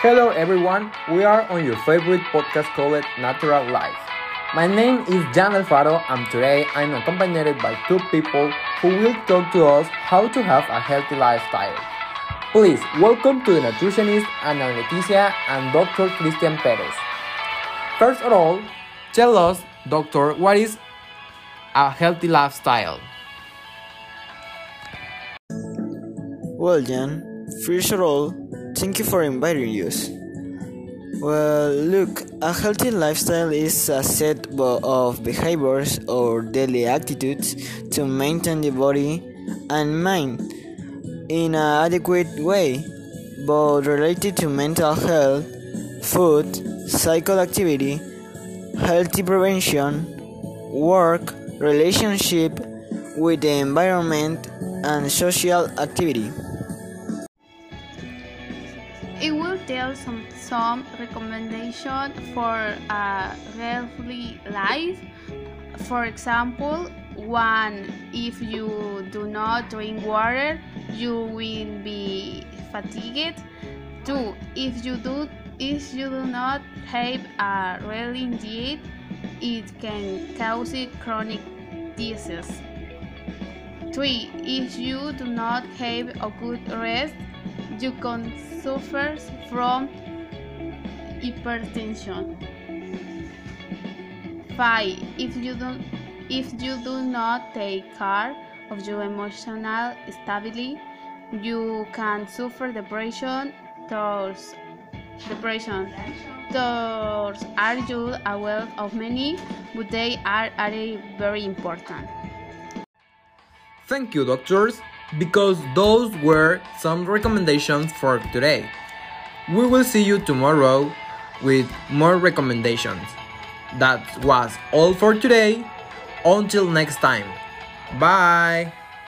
Hello everyone, we are on your favorite podcast called Natural Life. My name is Jan Alfaro and today I'm accompanied by two people who will talk to us how to have a healthy lifestyle. Please welcome to the nutritionist Ana Leticia and Dr. Christian Perez. First of all, tell us, doctor, what is a healthy lifestyle? Well, Jan, first of all, thank you for inviting us. Well, look, a healthy lifestyle is a set of behaviors or daily attitudes to maintain the body and mind in an adequate way, but related to mental health, food, psycho activity, healthy prevention, work, relationship with the environment, and social activity. It will tell some some recommendation for a healthy life. For example, one if you do not drink water, you will be fatigued. Two, if you do if you do not have a really diet, it can cause chronic disease. 3. If you do not have a good rest, you can suffer from hypertension. 5. If you don't if you do not take care of your emotional stability, you can suffer depression towards depression. Those are you aware of many, but they are, are very important. Thank you, doctors, because those were some recommendations for today. We will see you tomorrow with more recommendations. That was all for today. Until next time. Bye.